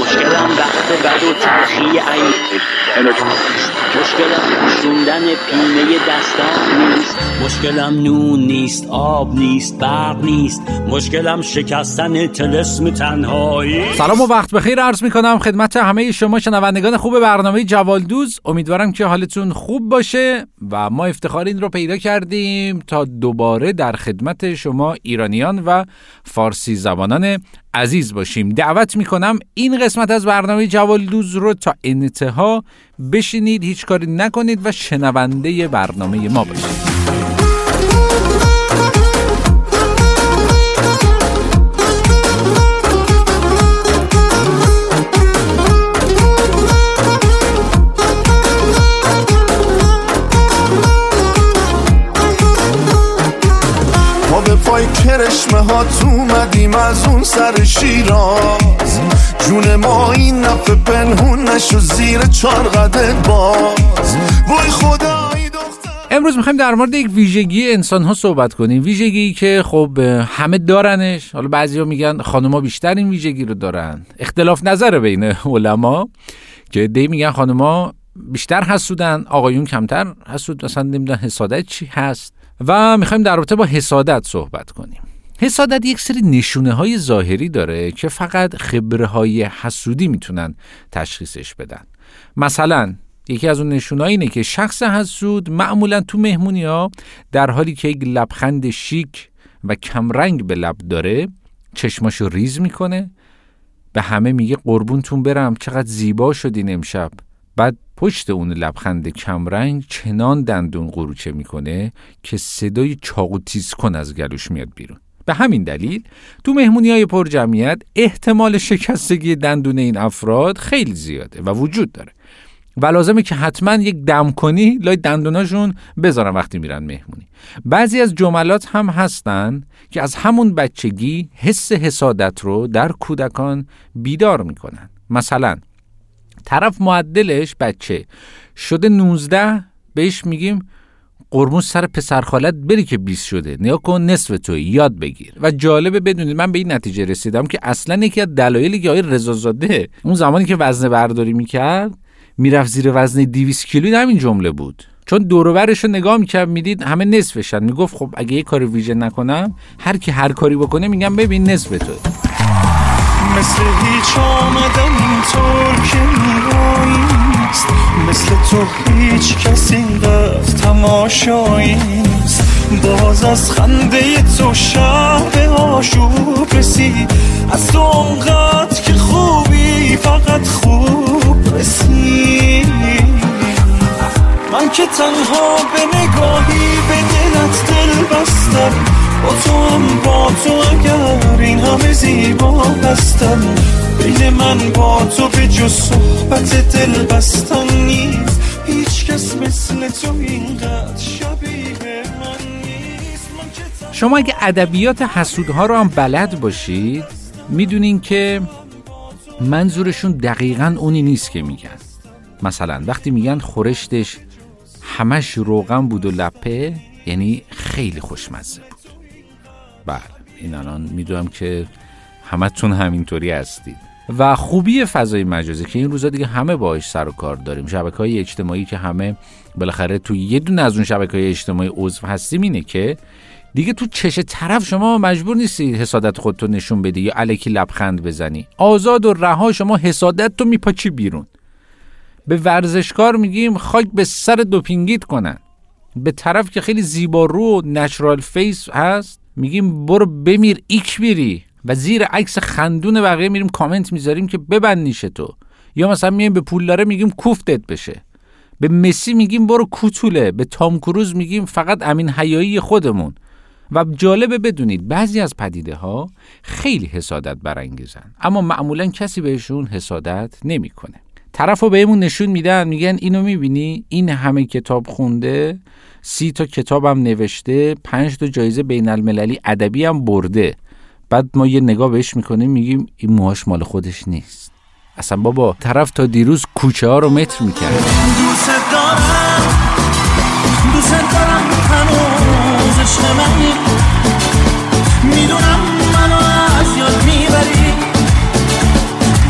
مشکلم وقت بد و تلخی این مشکلم پوشوندن پینه دستان نیست مشکلم نون نیست آب نیست برق نیست. مشکلم شکستن تلسم تنهایی. سلام و وقت بخیر. عرض می کنم خدمت همه شما شنوندگان خوب برنامه جوالدوز. امیدوارم که حالتون خوب باشه و ما افتخار این رو پیدا کردیم تا دوباره در خدمت شما ایرانیان و فارسی زبانان عزیز باشیم. دعوت می کنم این قسمت از برنامه جوالدوز رو تا انتها بشینید هیچ کاری نکنید و شنونده برنامه ما باشید. پای کرشمه ها تو اومدیم از اون سر شیراز. جون ما این نفه پنهون نشو زیر چار قدت باز. وای دختر. امروز می‌خوایم در مورد یک ویژگی انسان ها صحبت کنیم. ویژگی که خب همه دارنش. حالا بعضی ها میگن خانوما بیشتر این ویژگی رو دارن. اختلاف نظر بین علما. که دی میگن خانوما بیشتر حسودن آقایون کمتر حسود مثلا نمی‌دونن حسادت چی هست. و می‌خوایم در رابطه با حسادت صحبت کنیم. حسادت یک سری نشونه های ظاهری داره که فقط خبره های حسودی می‌تونن تشخیصش بدن. مثلا یکی از اون نشونه اینه که شخص حسود معمولا تو مهمونی ها در حالی که یک لبخند شیک و کمرنگ به لب داره چشماشو ریز می‌کنه به همه میگه قربونتون برم چقدر زیبا شدین امشب. بعد پشت اون لبخند کمرنگ چنان دندون قروچه می‌کنه که صدای چاقو تیز کن از گلوش میاد بیرون. به همین دلیل تو مهمونی های پر جمعیت احتمال شکستگی دندون این افراد خیلی زیاده و وجود داره. و لازمه که حتما یک دم کنی لای دندوناشون بذارن وقتی میرن مهمونی. بعضی از جملات هم هستن که از همون بچگی حس حسادت رو در کودکان بیدار می‌کنن. مثلا طرف معدلش بچه. شده 19 بهش میگیم قرمون سر پسر خالت بری که 20 شده. نیا کن نصف توی یاد بگیر. و جالبه بدونید من به این نتیجه رسیدم که اصلا یکی از دلایلی که آقای رضازاده اون زمانی که وزن برداری می‌کرد می‌رفت زیر وزن 200 کیلو همین جمله بود. چون دوروبرش رو نگاه می‌کرد می‌دید همه نصفشن. می‌گفت خب اگه یه کار ویژه نکنم هر کی هر کاری بکنه میگم ببین نصف تو مثل هیچ آمدم اینطور میباییست مثل تو هیچ کس اینقدر تماشایی نیست. باز از خنده تو شب آشوب رسید از تو اونقدر که خوبی فقط خوب رسید من که تنها به نگاهی به دلت دل بستم. با تو هم با هستم بین من با تو به جز صحبت دل بستن نیست. هیچ کس مثل تو اینقدر شبیه من نیست. که شما اگه ادبیات حسودها رو هم بلد باشید می‌دونین که منظورشون دقیقا اونی نیست که میگن. مثلا وقتی میگن خورشتش همش روغن بود و لپه یعنی خیلی خوشمزه بود. بله این الان می‌دونم که همتون همینطوری هستید. و خوبی فضای مجازی که این روزا دیگه همه باهاش سر و کار داریم. شبکه های اجتماعی که همه بالاخره تو یه دونه از اون شبکه های اجتماعی عضو هستیم اینه که دیگه تو چش طرف شما مجبور نیستی حسادت خودتو نشون بدی یا الکی لبخند بزنی. آزاد و رها شما حسادت تو میپاچی بیرون. به ورزشکار میگیم خاک به سر دوپینگیت کنن. به طرف که خیلی زیبا رو و natural face هست میگیم برو بمیر ایکبیری. و زیر عکس خندون بقیه میریم کامنت می‌ذاریم که ببند نیشتو. یا مثلا میایم به پولداره میگیم کوفتت بشه. به مسی میگیم برو کوتوله به تام کروز میگیم فقط امین حیایی خودمون. و جالبه بدونید بعضی از پدیده ها خیلی حسادت برانگیزن. اما معمولا کسی بهشون حسادت نمی‌کنه. طرف رو بهمون نشون میدن میگن اینو می‌بینی؟ این همه کتاب خونده سی تا کتابم نوشته پنج تا جایزه بین المللی ادبی هم برده. بعد ما یه نگاه بهش می‌کنیم میگیم این موهاش مال خودش نیست. اصلا بابا طرف تا دیروز کوچه ها رو متر می‌کرد. دوست دارم دوست دارم هنوز عشق منی می‌دونم منو از یاد می‌بری.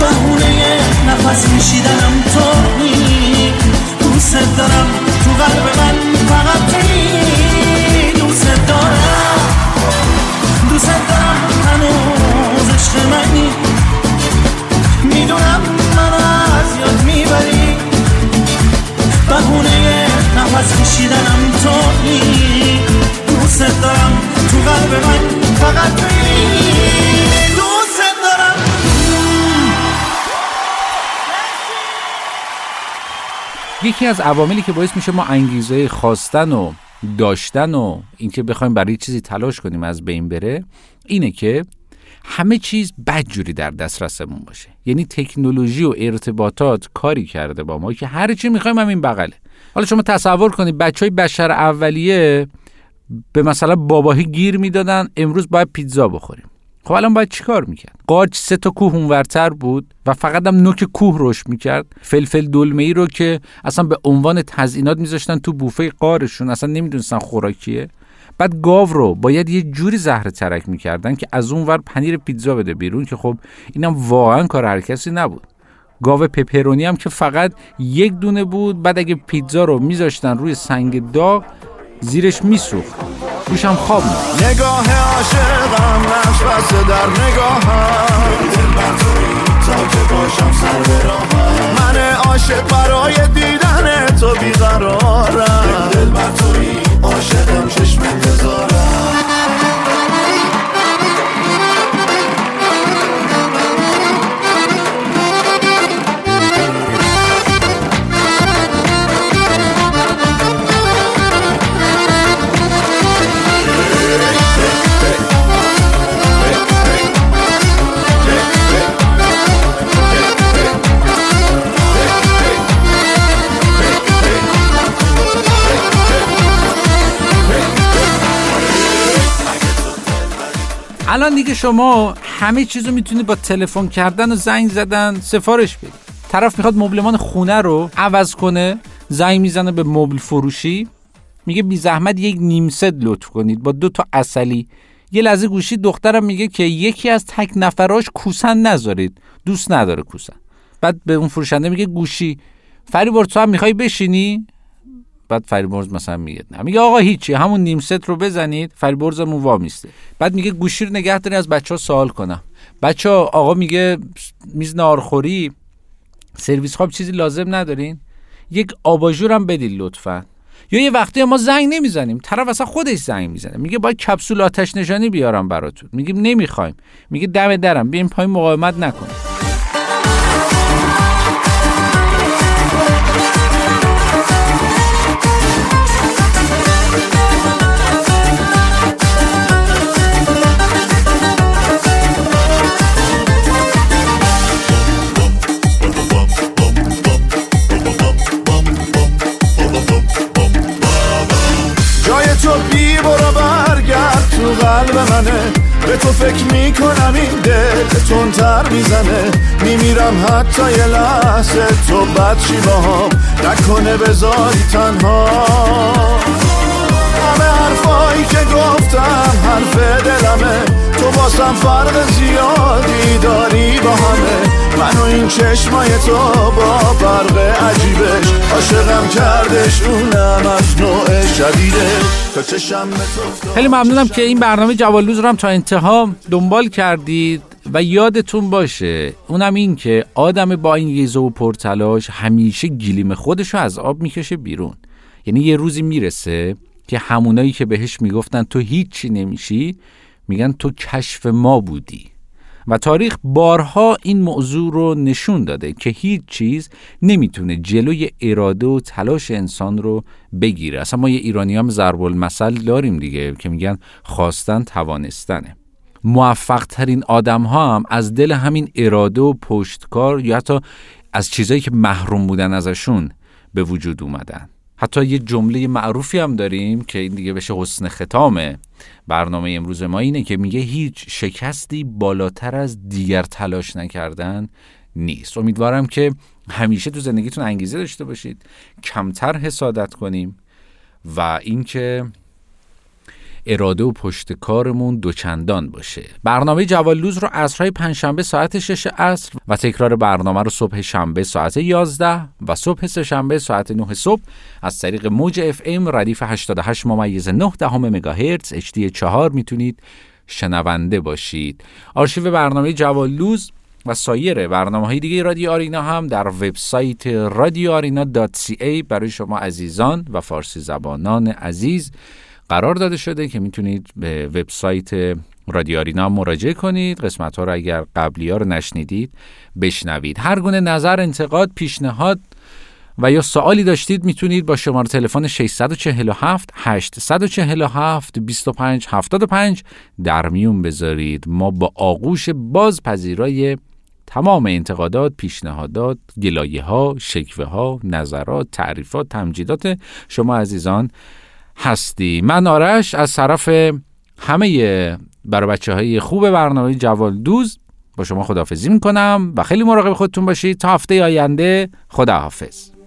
بهونه نفس میشیدنم تو. یکی از عواملی که باعث میشه ما انگیزه خواستن و داشتن و اینکه بخوایم برای چیزی تلاش کنیم از بین بره اینه که همه چیز بدجوری در دسترسمون باشه. یعنی تکنولوژی و ارتباطات کاری کرده با ما که هر چی می‌خوایم همین بغله. حالا شما تصور کنید بچه های بشر اولیه به مثلا باباهی گیر می‌دادن امروز باید پیتزا بخوریم. خب الان باید چیکار می‌کرد؟ قارچ سه تا کوه اونورتر بود و فقط هم نوک کوه رشد می‌کرد. فلفل دلمه ای رو که اصلا به عنوان تزئینات میذاشتن تو بوفه قارشون اصلا نمی‌دونستن خوراکیه. بعد گاو رو باید یه جوری زهر ترک می‌کردن که از اون ور پنیر پیتزا بده بیرون که خب اینم واقعا کار هر کسی نبود. گاو پپرونی هم که فقط یک دونه بود بعد اگه پیتزا رو میذاشتن روی سنگ داغ زیرش میسوخت. روش هم خواب می نگاه عاشقم نقش بسته در نگاهم تا که باشم سر من عاشق برای دیدن تو بیقرارم. دل بر توی عاشقم الان دیگه شما همه چیز رو می‌تونید با تلفن کردن و زنگ زدن سفارش بدید طرف می‌خواد مبلمان خونه رو عوض کنه زنگ می‌زنه به مبل فروشی میگه بی زحمت یک نیم ست لطف کنید. با دو تا اصلی. یه لحظه گوشی دخترم میگه که یکی از تک نفراش کوسن نذارید. دوست نداره کوسن. بعد به اون فروشنده میگه گوشی. فریبرد تو هم می‌خوای بشینی؟ بعد فریبرز مثلا میگه نه میگه آقا هیچی همون نیم ست رو بزنید فریبرزمون وا میسته. بعد میگه گوشی رو نگه داری از بچه ها سوال کنم. بچه آقا میگه میز نارخوری سرویس خواب چیزی لازم ندارین؟ یک آباژور هم بدید لطفا. یا یه وقتی ما زنگ نمی‌زنیم طرف اصلا خودش زنگ می‌زنه. میگه باید کپسول آتش نشانی بیارم براتون. میگیم نمی‌خوایم. میگه دم درم بیاین پای مقاومت نکنیم فکر می‌کنم این دل تونتر می‌زنه. میمیرم حتی یه لحظه تو بد چی با نکنه بذاری تنها. همه حرفایی که گفتم حرف دلمه. تو باسم فرق زیادی داری. چشمای تو با فرق عجیبش عاشقم کردش اونم از نوع خیلی ممنونم که این برنامه جوالوز رو هم تا انتها دنبال کردید و یادتون باشه اونم این که آدم با این یزو و پرتلاش همیشه گلیم خودش رو از آب می‌کشه بیرون. یعنی یه روزی می‌رسه که همونایی که بهش می‌گفتن تو هیچی نمیشی میگن تو کشف ما بودی. و تاریخ بارها این موضوع رو نشون داده که هیچ چیز نمی‌تونه جلوی اراده و تلاش انسان رو بگیره. اصلا ما یه ایرانی هم ضرب المثل داریم دیگه که میگن خواستن توانستنه. موفق ترین آدم ها هم از دل همین اراده و پشتکار یا حتی از چیزایی که محروم بودن ازشون به وجود اومدن. حتی یه جمله معروفی هم داریم که این دیگه بشه حسن ختامه. برنامه امروز ما اینه که میگه هیچ شکستی بالاتر از دیگر تلاش نکردن نیست. امیدوارم که همیشه تو زندگیتون انگیزه داشته باشید کمتر حسادت کنیم و اینکه اراده و پشت کارمون دوچندان باشه. برنامه جوالوز رو عصرهای پنجشنبه ساعت 6 عصر و تکرار برنامه رو صبح شنبه ساعت 11 و صبح سهشنبه ساعت 9 صبح از طریق موج اف ام ردیف 88 ممیز 9 دهم مگاهرتز اچ 4 می‌تونید شنونده باشید. آرشیو برنامه جوالوز و سایر برنامه های دیگه رادیو آرینا هم در وبسایت رادیو آرینا برای شما عزیزان و فارسی زبانان عزیز قرار داده شده که می‌تونید به وبسایت رادیارینا مراجعه کنید. قسمت ها رو اگر قبلی ها رو نشنیدید بشنوید. هر گونه نظر انتقاد پیشنهاد و یا سوالی داشتید می‌تونید با شماره تلفن 647 847 25 75 در میون بذارید. ما با آغوش باز پذیرای تمام انتقادات، پیشنهادات، گلایه ها، نظرات، تعریفات، تمجیدات شما عزیزان هستی. من آرش از طرف همه برای بچه های خوب برنامه جوال دوز با شما خداحافظی می‌کنم و خیلی مراقب خودتون باشید. تا هفته آینده خداحافظ.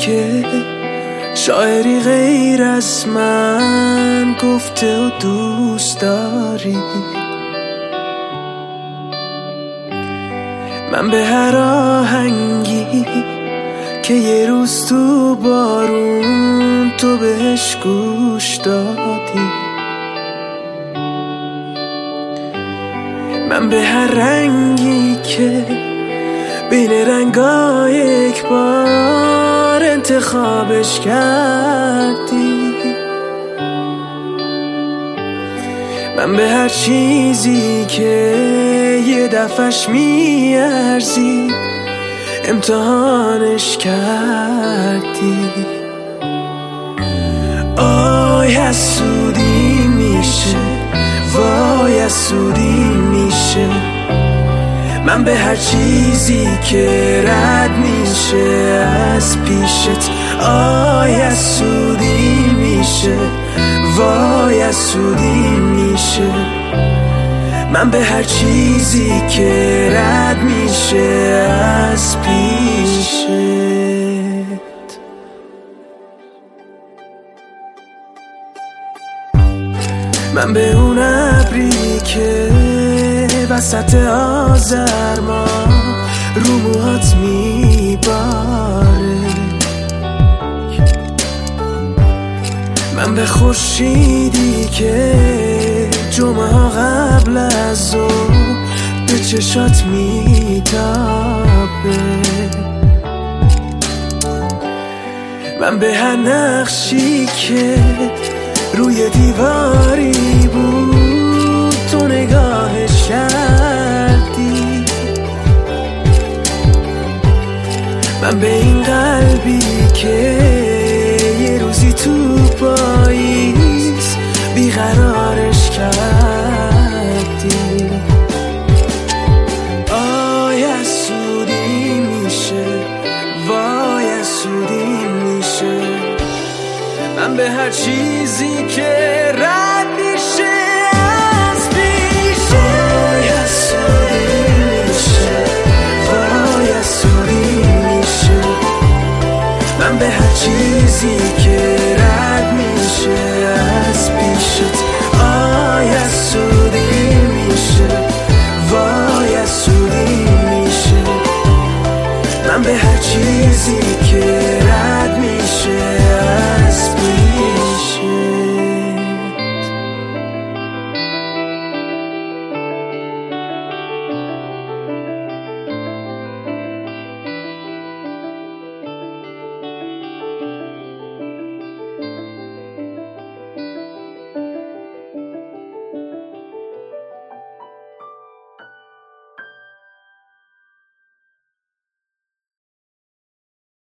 که شاعری غیر از من گفته و دوست داری. من به هر آهنگی که یه روز تو بارون تو بهش گوش دادی. من به هر رنگی که بین رنگا انتخابش کردی. من به هر چیزی که یه دفعش میارزی امتحانش کردی. آی حسودی میشه وای حسودی میشه. من به هر چیزی که رد میشه از پیشت آی سودی میشه وای سودی میشه. من به هر چیزی که رد میشه از پیشت. من به اون ابری که وسط آزر ما رو میباره. من به خوشیدی که جمعه ها قبل از او به چشات میتابه. من به هر نقشی که روی دیواری بود چیزی که رد میشه از پیشه وای حسودی میشه. وای حسودی میشه. من به هر چیزی که رد میشه از پیشت آی حسودی میشه. وای حسودی میشه. من به هر چیزی که